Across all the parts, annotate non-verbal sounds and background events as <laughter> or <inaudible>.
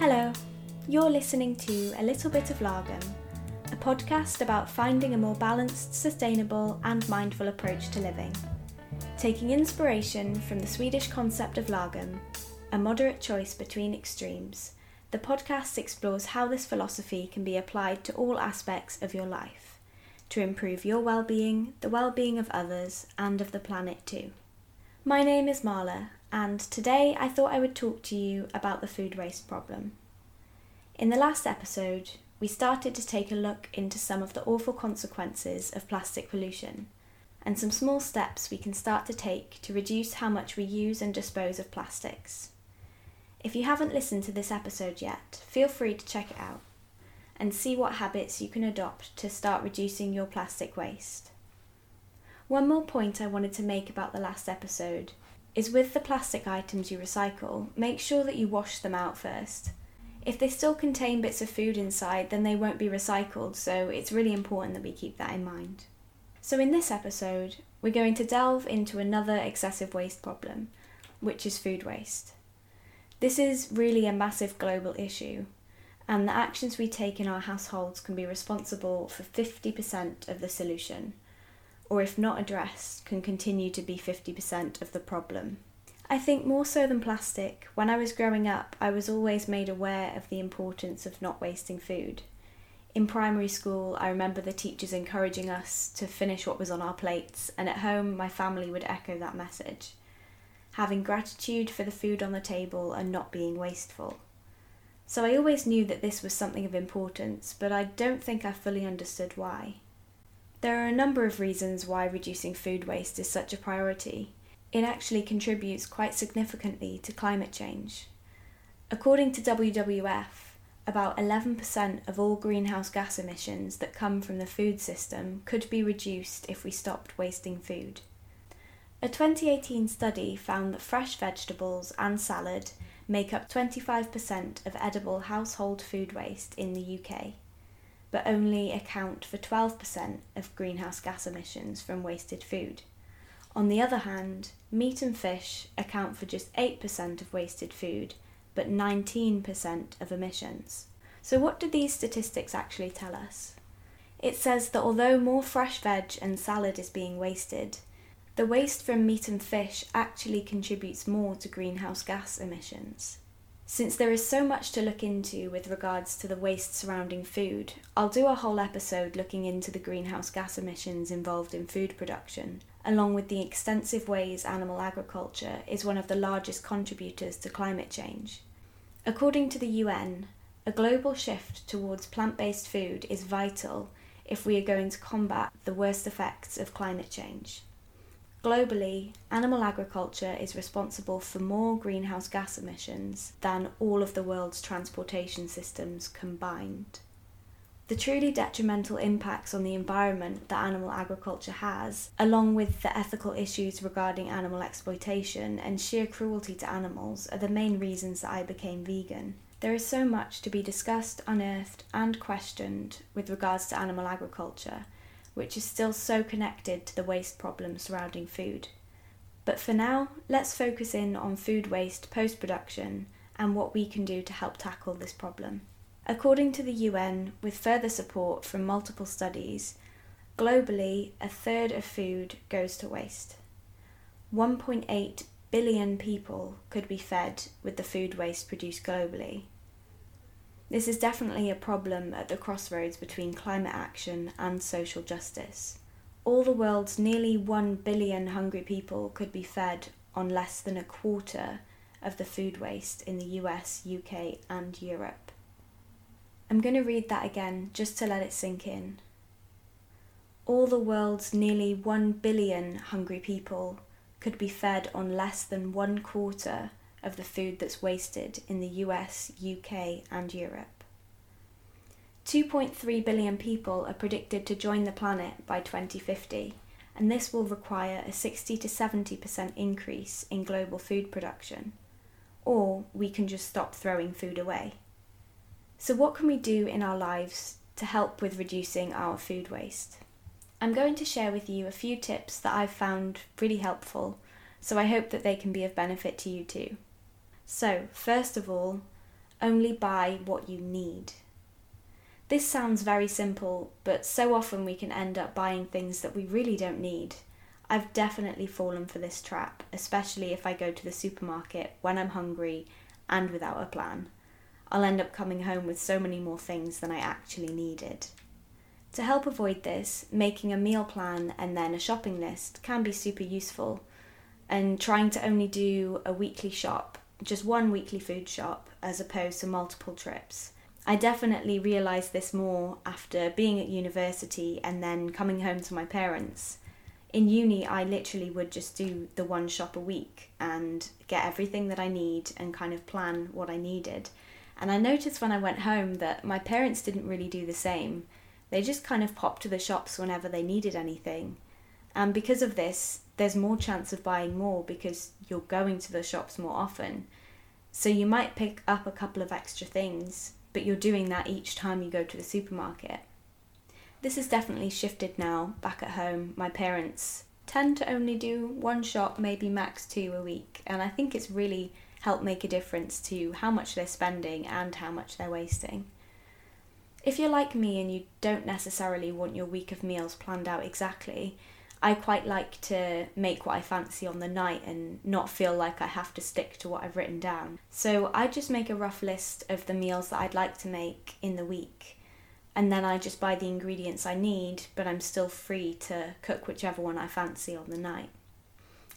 Hello, you're listening to A Little Bit of Lagom, a podcast about finding a more balanced, sustainable, and mindful approach to living. Taking inspiration from the Swedish concept of lagom, a moderate choice between extremes, the podcast explores how this philosophy can be applied to all aspects of your life to improve your well being, the well being of others, and of the planet too. My name is Marla, and today I thought I would talk to you about the food waste problem. In the last episode, we started to take a look into some of the awful consequences of plastic pollution and some small steps we can start to take to reduce how much we use and dispose of plastics. If you haven't listened to this episode yet, feel free to check it out and see what habits you can adopt to start reducing your plastic waste. One more point I wanted to make about the last episode is with the plastic items you recycle, make sure that you wash them out first. If they still contain bits of food inside, then they won't be recycled, so it's really important that we keep that in mind. So, in this episode, we're going to delve into another excessive waste problem, which is food waste. This is really a massive global issue, and the actions we take in our households can be responsible for 50% of the solution or if not addressed, can continue to be 50% of the problem. I think more so than plastic, when I was growing up, I was always made aware of the importance of not wasting food. In primary school, I remember the teachers encouraging us to finish what was on our plates, and at home, my family would echo that message. Having gratitude for the food on the table and not being wasteful. So I always knew that this was something of importance, but I don't think I fully understood why. There are a number of reasons why reducing food waste is such a priority. It actually contributes quite significantly to climate change. According to WWF, about 11% of all greenhouse gas emissions that come from the food system could be reduced if we stopped wasting food. A 2018 study found that fresh vegetables and salad make up 25% of edible household food waste in the UK but only account for 12% of greenhouse gas emissions from wasted food. On the other hand, meat and fish account for just 8% of wasted food, but 19% of emissions. So, what do these statistics actually tell us? It says that although more fresh veg and salad is being wasted, the waste from meat and fish actually contributes more to greenhouse gas emissions. Since there is so much to look into with regards to the waste surrounding food, I'll do a whole episode looking into the greenhouse gas emissions involved in food production, along with the extensive ways animal agriculture is one of the largest contributors to climate change. According to the UN, a global shift towards plant based food is vital if we are going to combat the worst effects of climate change. Globally, animal agriculture is responsible for more greenhouse gas emissions than all of the world's transportation systems combined. The truly detrimental impacts on the environment that animal agriculture has, along with the ethical issues regarding animal exploitation and sheer cruelty to animals, are the main reasons that I became vegan. There is so much to be discussed, unearthed, and questioned with regards to animal agriculture, which is still so connected to the waste problem surrounding food. But for now, let's focus in on food waste post production and what we can do to help tackle this problem. According to the UN, with further support from multiple studies, globally a third of food goes to waste. 1.8 billion people could be fed with the food waste produced globally. This is definitely a problem at the crossroads between climate action and social justice. All the world's nearly 1 billion hungry people could be fed on less than a quarter of the food waste in the US, UK, and Europe. I'm going to read that again just to let it sink in. All the world's nearly 1 billion hungry people could be fed on less than one quarter of the food that's wasted in the US, UK, and Europe. 2.3 billion people are predicted to join the planet by 2050, and this will require a 60 to 70% increase in global food production. Or we can just stop throwing food away. So, what can we do in our lives to help with reducing our food waste? I'm going to share with you a few tips that I've found really helpful, so I hope that they can be of benefit to you too. So, first of all, only buy what you need. This sounds very simple, but so often we can end up buying things that we really don't need. I've definitely fallen for this trap, especially if I go to the supermarket when I'm hungry and without a plan. I'll end up coming home with so many more things than I actually needed. To help avoid this, making a meal plan and then a shopping list can be super useful, and trying to only do a weekly shop, just one weekly food shop, as opposed to multiple trips. I definitely realised this more after being at university and then coming home to my parents. In uni, I literally would just do the one shop a week and get everything that I need and kind of plan what I needed. And I noticed when I went home that my parents didn't really do the same they just kind of pop to the shops whenever they needed anything. And because of this, there's more chance of buying more because you're going to the shops more often. So you might pick up a couple of extra things, but you're doing that each time you go to the supermarket. This has definitely shifted now back at home. My parents tend to only do one shop, maybe max two a week, and I think it's really helped make a difference to how much they're spending and how much they're wasting. If you're like me and you don't necessarily want your week of meals planned out exactly, I quite like to make what I fancy on the night and not feel like I have to stick to what I've written down. So I just make a rough list of the meals that I'd like to make in the week. And then I just buy the ingredients I need, but I'm still free to cook whichever one I fancy on the night.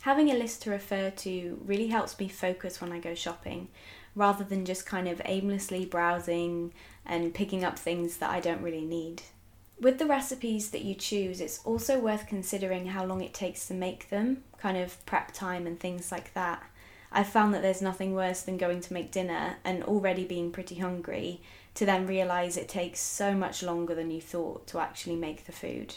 Having a list to refer to really helps me focus when I go shopping rather than just kind of aimlessly browsing and picking up things that I don't really need. With the recipes that you choose, it's also worth considering how long it takes to make them, kind of prep time and things like that. I've found that there's nothing worse than going to make dinner and already being pretty hungry to then realise it takes so much longer than you thought to actually make the food.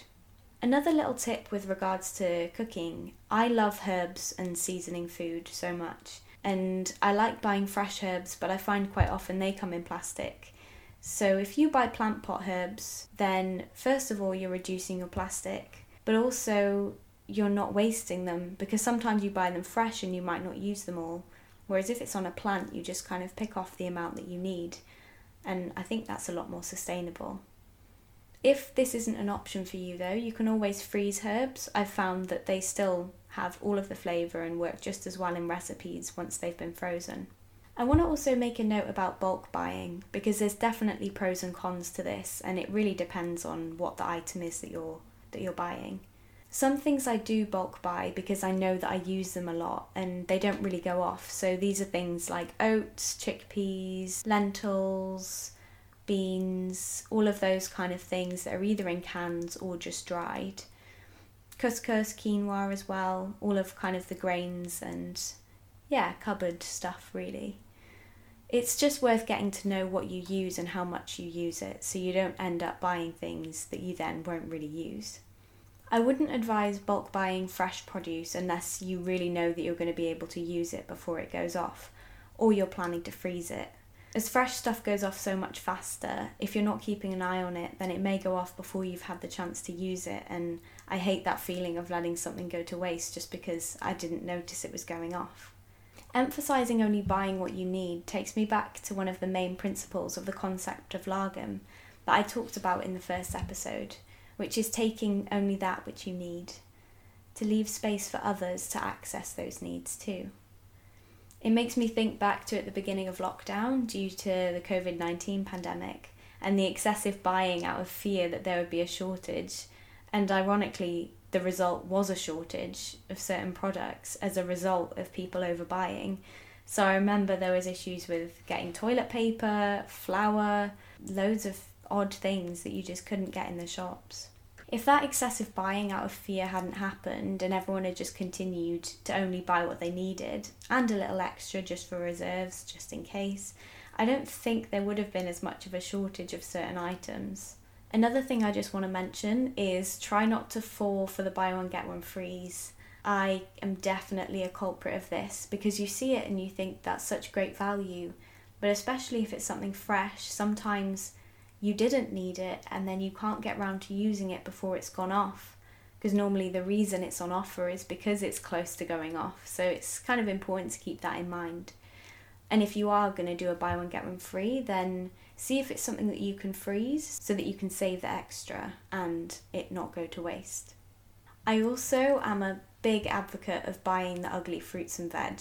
Another little tip with regards to cooking I love herbs and seasoning food so much and I like buying fresh herbs, but I find quite often they come in plastic. So if you buy plant pot herbs, then first of all, you're reducing your plastic, but also you're not wasting them because sometimes you buy them fresh and you might not use them all. Whereas if it's on a plant, you just kind of pick off the amount that you need. And I think that's a lot more sustainable. If this isn't an option for you though, you can always freeze herbs. I've found that they still have all of the flavour and work just as well in recipes once they've been frozen. I want to also make a note about bulk buying because there's definitely pros and cons to this and it really depends on what the item is that you're that you're buying. Some things I do bulk buy because I know that I use them a lot and they don't really go off. So these are things like oats, chickpeas, lentils, beans, all of those kind of things that are either in cans or just dried couscous, quinoa as well, all of kind of the grains and yeah, cupboard stuff really. It's just worth getting to know what you use and how much you use it so you don't end up buying things that you then won't really use. I wouldn't advise bulk buying fresh produce unless you really know that you're going to be able to use it before it goes off or you're planning to freeze it as fresh stuff goes off so much faster, if you're not keeping an eye on it, then it may go off before you've had the chance to use it. And I hate that feeling of letting something go to waste just because I didn't notice it was going off. Emphasizing only buying what you need takes me back to one of the main principles of the concept of Lagom that I talked about in the first episode, which is taking only that which you need, to leave space for others to access those needs too. It makes me think back to at the beginning of lockdown due to the COVID 19 pandemic and the excessive buying out of fear that there would be a shortage. And ironically, the result was a shortage of certain products as a result of people overbuying. So I remember there was issues with getting toilet paper, flour, loads of odd things that you just couldn't get in the shops. If that excessive buying out of fear hadn't happened and everyone had just continued to only buy what they needed and a little extra just for reserves, just in case, I don't think there would have been as much of a shortage of certain items. Another thing I just want to mention is try not to fall for the buy one get one freeze. I am definitely a culprit of this because you see it and you think that's such great value, but especially if it's something fresh, sometimes you didn't need it and then you can't get round to using it before it's gone off because normally the reason it's on offer is because it's close to going off so it's kind of important to keep that in mind And if you are going to do a buy one get one free, then see if it's something that you can freeze so that you can save the extra and it not go to waste. I also am a big advocate of buying the ugly fruits and veg.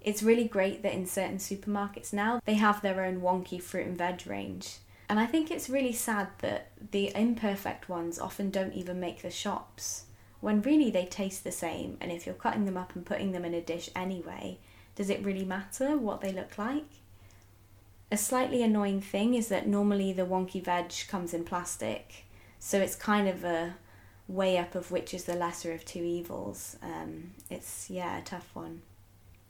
It's really great that in certain supermarkets now they have their own wonky fruit and veg range. And I think it's really sad that the imperfect ones often don't even make the shops, when really they taste the same. And if you're cutting them up and putting them in a dish anyway, does it really matter what they look like? A slightly annoying thing is that normally the wonky veg comes in plastic, so it's kind of a way up of which is the lesser of two evils. Um, it's, yeah, a tough one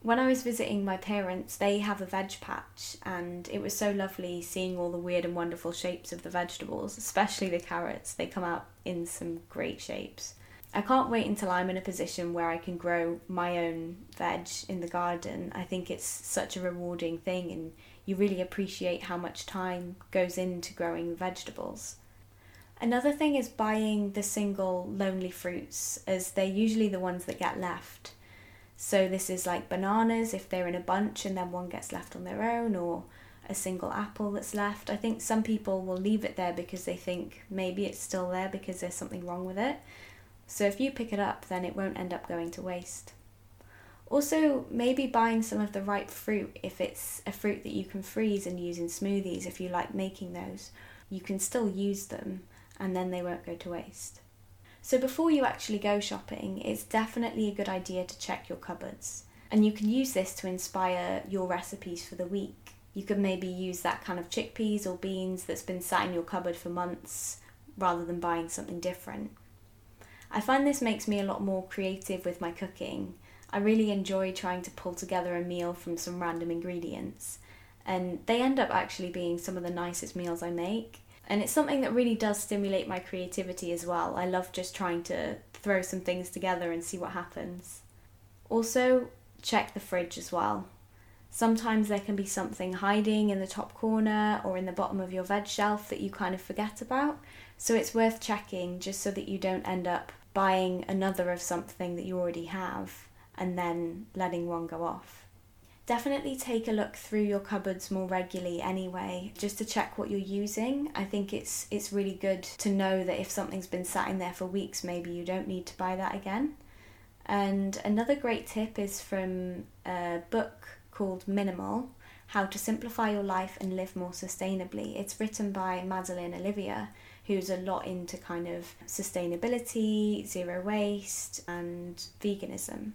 when I was visiting my parents, they have a veg patch, and it was so lovely seeing all the weird and wonderful shapes of the vegetables, especially the carrots. They come out in some great shapes. I can't wait until I'm in a position where I can grow my own veg in the garden. I think it's such a rewarding thing, and you really appreciate how much time goes into growing vegetables. Another thing is buying the single lonely fruits, as they're usually the ones that get left. So this is like bananas if they're in a bunch and then one gets left on their own or a single apple that's left. I think some people will leave it there because they think maybe it's still there because there's something wrong with it. So if you pick it up, then it won't end up going to waste. Also, maybe buying some of the ripe fruit if it's a fruit that you can freeze and use in smoothies if you like making those. You can still use them and then they won't go to waste. So before you actually go shopping, it's definitely a good idea to check your cupboards. And you can use this to inspire your recipes for the week. You could maybe use that kind of chickpeas or beans that's been sat in your cupboard for months rather than buying something different. I find this makes me a lot more creative with my cooking. I really enjoy trying to pull together a meal from some random ingredients, and they end up actually being some of the nicest meals I make. And it's something that really does stimulate my creativity as well. I love just trying to throw some things together and see what happens. Also, check the fridge as well. Sometimes there can be something hiding in the top corner or in the bottom of your veg shelf that you kind of forget about. So it's worth checking just so that you don't end up buying another of something that you already have and then letting one go off definitely take a look through your cupboards more regularly anyway just to check what you're using. I think it's it's really good to know that if something's been sat in there for weeks maybe you don't need to buy that again. And another great tip is from a book called minimal how to simplify your life and live more sustainably. It's written by Madeleine Olivia who's a lot into kind of sustainability zero waste and veganism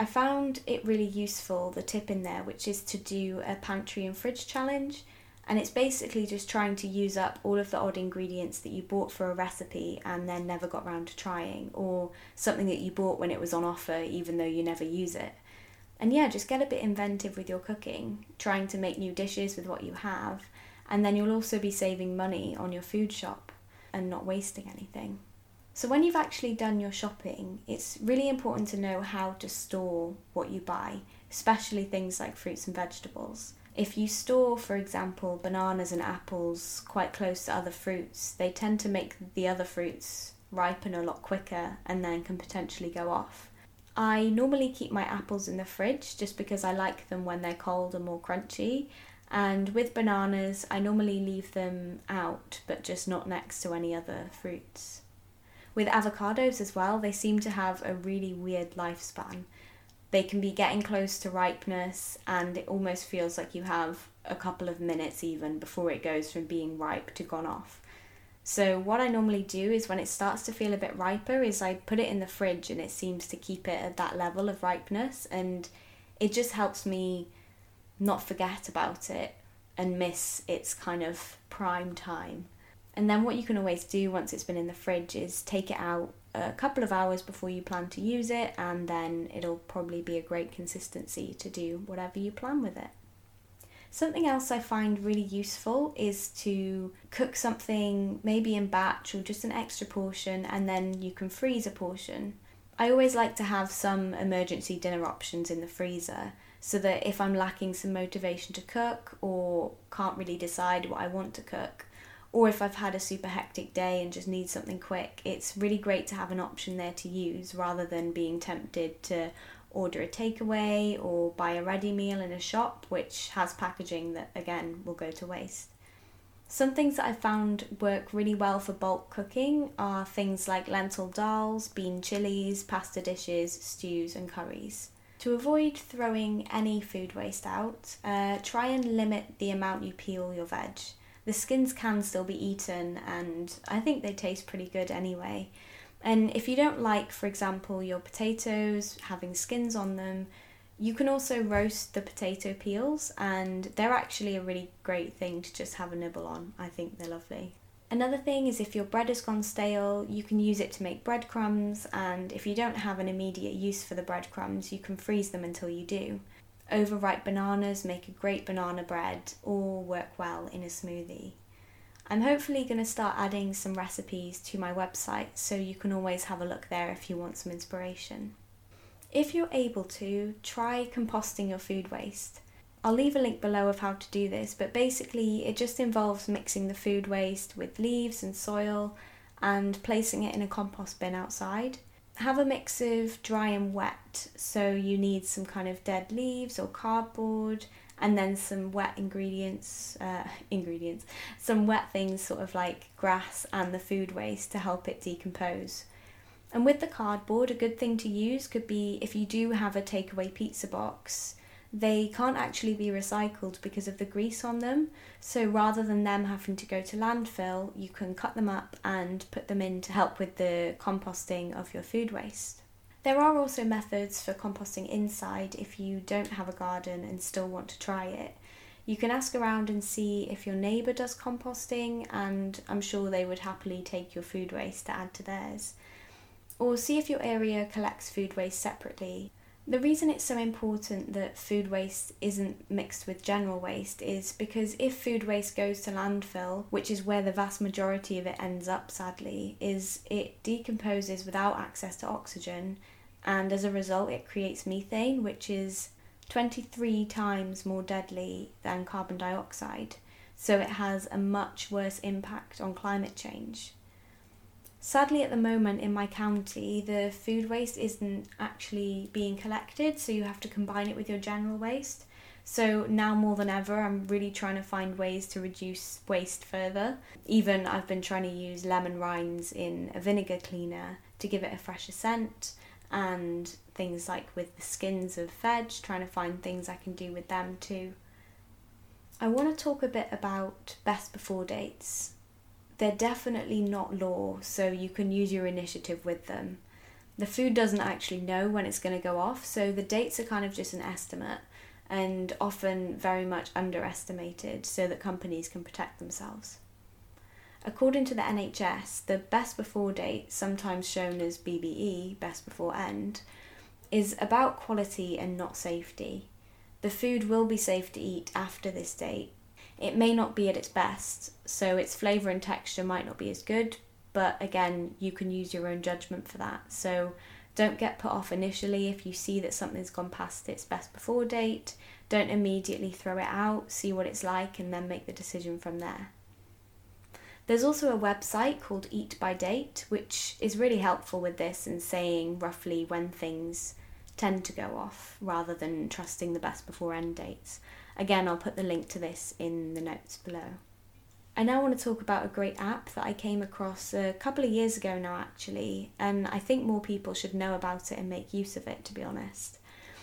I found it really useful, the tip in there, which is to do a pantry and fridge challenge. And it's basically just trying to use up all of the odd ingredients that you bought for a recipe and then never got round to trying, or something that you bought when it was on offer, even though you never use it. And yeah, just get a bit inventive with your cooking, trying to make new dishes with what you have, and then you'll also be saving money on your food shop and not wasting anything. So, when you've actually done your shopping, it's really important to know how to store what you buy, especially things like fruits and vegetables. If you store, for example, bananas and apples quite close to other fruits, they tend to make the other fruits ripen a lot quicker and then can potentially go off. I normally keep my apples in the fridge just because I like them when they're cold and more crunchy. And with bananas, I normally leave them out, but just not next to any other fruits. With avocados as well, they seem to have a really weird lifespan. They can be getting close to ripeness, and it almost feels like you have a couple of minutes even before it goes from being ripe to gone off. So what I normally do is when it starts to feel a bit riper is I put it in the fridge and it seems to keep it at that level of ripeness and it just helps me not forget about it and miss its kind of prime time. And then what you can always do once it's been in the fridge is take it out a couple of hours before you plan to use it, and then it'll probably be a great consistency to do whatever you plan with it. Something else I find really useful is to cook something maybe in batch or just an extra portion, and then you can freeze a portion. I always like to have some emergency dinner options in the freezer so that if I'm lacking some motivation to cook or can't really decide what I want to cook, or if I've had a super hectic day and just need something quick, it's really great to have an option there to use rather than being tempted to order a takeaway or buy a ready meal in a shop which has packaging that again will go to waste. Some things that I found work really well for bulk cooking are things like lentil dals, bean chilies, pasta dishes, stews, and curries. To avoid throwing any food waste out, uh, try and limit the amount you peel your veg. The skins can still be eaten, and I think they taste pretty good anyway. And if you don't like, for example, your potatoes having skins on them, you can also roast the potato peels, and they're actually a really great thing to just have a nibble on. I think they're lovely. Another thing is if your bread has gone stale, you can use it to make breadcrumbs, and if you don't have an immediate use for the breadcrumbs, you can freeze them until you do. Overripe bananas make a great banana bread or work well in a smoothie. I'm hopefully going to start adding some recipes to my website so you can always have a look there if you want some inspiration. If you're able to, try composting your food waste. I'll leave a link below of how to do this, but basically it just involves mixing the food waste with leaves and soil and placing it in a compost bin outside. Have a mix of dry and wet, so you need some kind of dead leaves or cardboard, and then some wet ingredients, uh, <laughs> ingredients, some wet things sort of like grass and the food waste to help it decompose. And with the cardboard, a good thing to use could be if you do have a takeaway pizza box, they can't actually be recycled because of the grease on them. So rather than them having to go to landfill, you can cut them up and put them in to help with the composting of your food waste. There are also methods for composting inside if you don't have a garden and still want to try it. You can ask around and see if your neighbour does composting, and I'm sure they would happily take your food waste to add to theirs or see if your area collects food waste separately. The reason it's so important that food waste isn't mixed with general waste is because if food waste goes to landfill, which is where the vast majority of it ends up sadly, is it decomposes without access to oxygen and as a result it creates methane which is 23 times more deadly than carbon dioxide. So it has a much worse impact on climate change. Sadly, at the moment in my county, the food waste isn't actually being collected, so you have to combine it with your general waste. So now more than ever, I'm really trying to find ways to reduce waste further. Even I've been trying to use lemon rinds in a vinegar cleaner to give it a fresher scent, and things like with the skins of veg, trying to find things I can do with them too. I want to talk a bit about best before dates they're definitely not law, so you can use your initiative with them. The food doesn't actually know when it's going to go off, so the dates are kind of just an estimate and often very much underestimated so that companies can protect themselves. According to the NHS, the best before date, sometimes shown as BBE, best before end, is about quality and not safety. The food will be safe to eat after this date, it may not be at its best, so its flavour and texture might not be as good, but again, you can use your own judgment for that. So don't get put off initially if you see that something's gone past its best before date. Don't immediately throw it out, see what it's like, and then make the decision from there. There's also a website called Eat by Date, which is really helpful with this and saying roughly when things tend to go off rather than trusting the best before end dates. Again, I'll put the link to this in the notes below. I now want to talk about a great app that I came across a couple of years ago now, actually, and I think more people should know about it and make use of it, to be honest.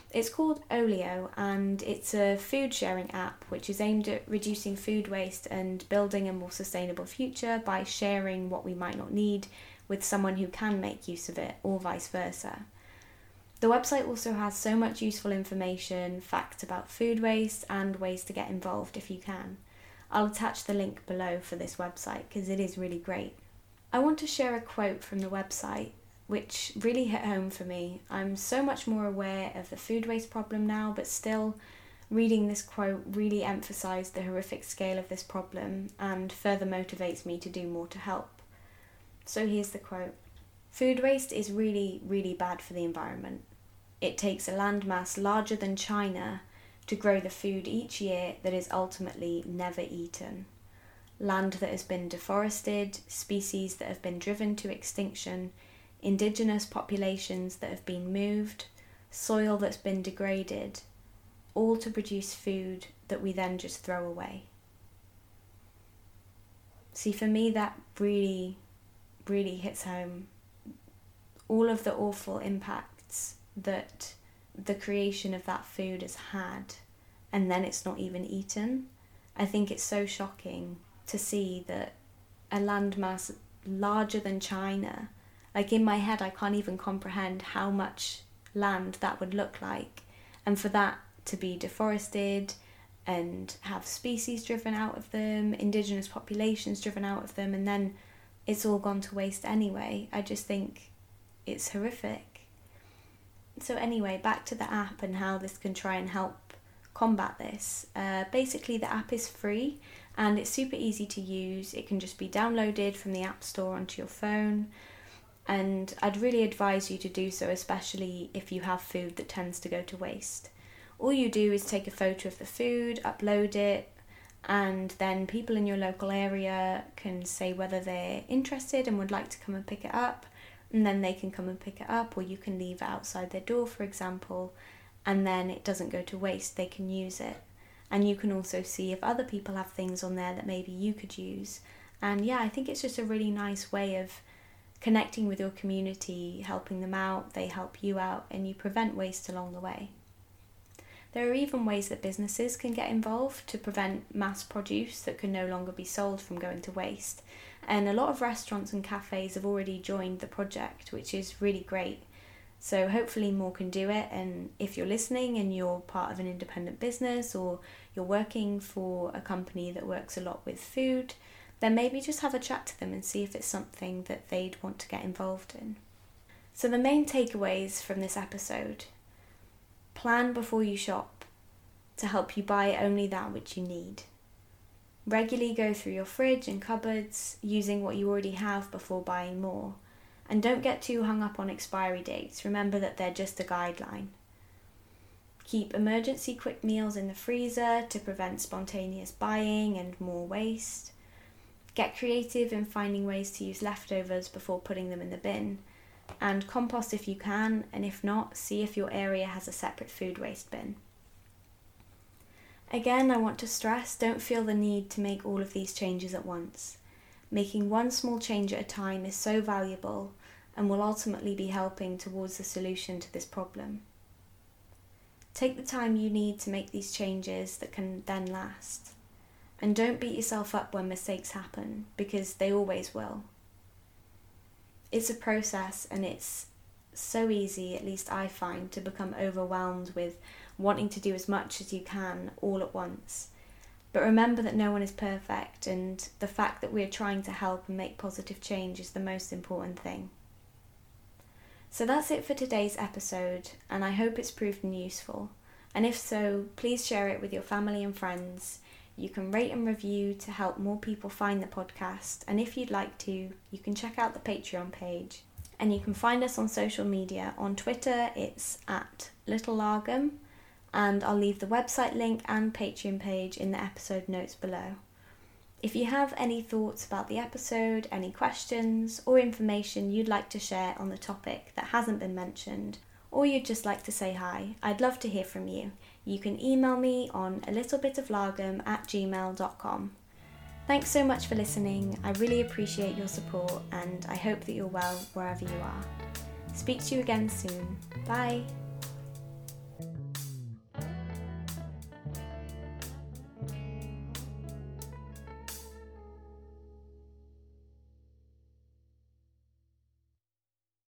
It's called Olio and it's a food sharing app which is aimed at reducing food waste and building a more sustainable future by sharing what we might not need with someone who can make use of it, or vice versa. The website also has so much useful information, facts about food waste, and ways to get involved if you can. I'll attach the link below for this website because it is really great. I want to share a quote from the website which really hit home for me. I'm so much more aware of the food waste problem now, but still, reading this quote really emphasised the horrific scale of this problem and further motivates me to do more to help. So here's the quote Food waste is really, really bad for the environment. It takes a landmass larger than China to grow the food each year that is ultimately never eaten. Land that has been deforested, species that have been driven to extinction, indigenous populations that have been moved, soil that's been degraded, all to produce food that we then just throw away. See, for me, that really, really hits home all of the awful impacts that the creation of that food has had, and then it's not even eaten. I think it's so shocking to see that a landmass larger than China, like in my head, I can't even comprehend how much land that would look like. And for that to be deforested and have species driven out of them, indigenous populations driven out of them, and then it's all gone to waste anyway. I just think it's horrific. So, anyway, back to the app and how this can try and help combat this. Uh, basically, the app is free and it's super easy to use. It can just be downloaded from the App Store onto your phone. And I'd really advise you to do so, especially if you have food that tends to go to waste. All you do is take a photo of the food, upload it, and then people in your local area can say whether they're interested and would like to come and pick it up and then they can come and pick it up, or you can leave it outside their door, for example, and then it doesn't go to waste, they can use it. And you can also see if other people have things on there that maybe you could use. And yeah, I think it's just a really nice way of connecting with your community, helping them out, they help you out, and you prevent waste along the way. There are even ways that businesses can get involved to prevent mass produce that can no longer be sold from going to waste. And a lot of restaurants and cafes have already joined the project, which is really great. So hopefully more can do it. And if you're listening and you're part of an independent business or you're working for a company that works a lot with food, then maybe just have a chat to them and see if it's something that they'd want to get involved in. So, the main takeaways from this episode plan before you shop to help you buy only that which you need. Regularly go through your fridge and cupboards using what you already have before buying more. And don't get too hung up on expiry dates, remember that they're just a guideline. Keep emergency quick meals in the freezer to prevent spontaneous buying and more waste. Get creative in finding ways to use leftovers before putting them in the bin. And compost if you can, and if not, see if your area has a separate food waste bin. Again, I want to stress don't feel the need to make all of these changes at once. Making one small change at a time is so valuable and will ultimately be helping towards the solution to this problem. Take the time you need to make these changes that can then last. And don't beat yourself up when mistakes happen, because they always will. It's a process and it's so easy, at least I find, to become overwhelmed with wanting to do as much as you can all at once. But remember that no one is perfect, and the fact that we're trying to help and make positive change is the most important thing. So that's it for today's episode, and I hope it's proven useful. And if so, please share it with your family and friends. You can rate and review to help more people find the podcast, and if you'd like to, you can check out the Patreon page. And you can find us on social media. On Twitter, it's at Little Lagom, and I'll leave the website link and Patreon page in the episode notes below. If you have any thoughts about the episode, any questions, or information you'd like to share on the topic that hasn't been mentioned, or you'd just like to say hi, I'd love to hear from you. You can email me on a little bit of lagom at gmail.com. Thanks so much for listening. I really appreciate your support and I hope that you're well wherever you are. Speak to you again soon. Bye.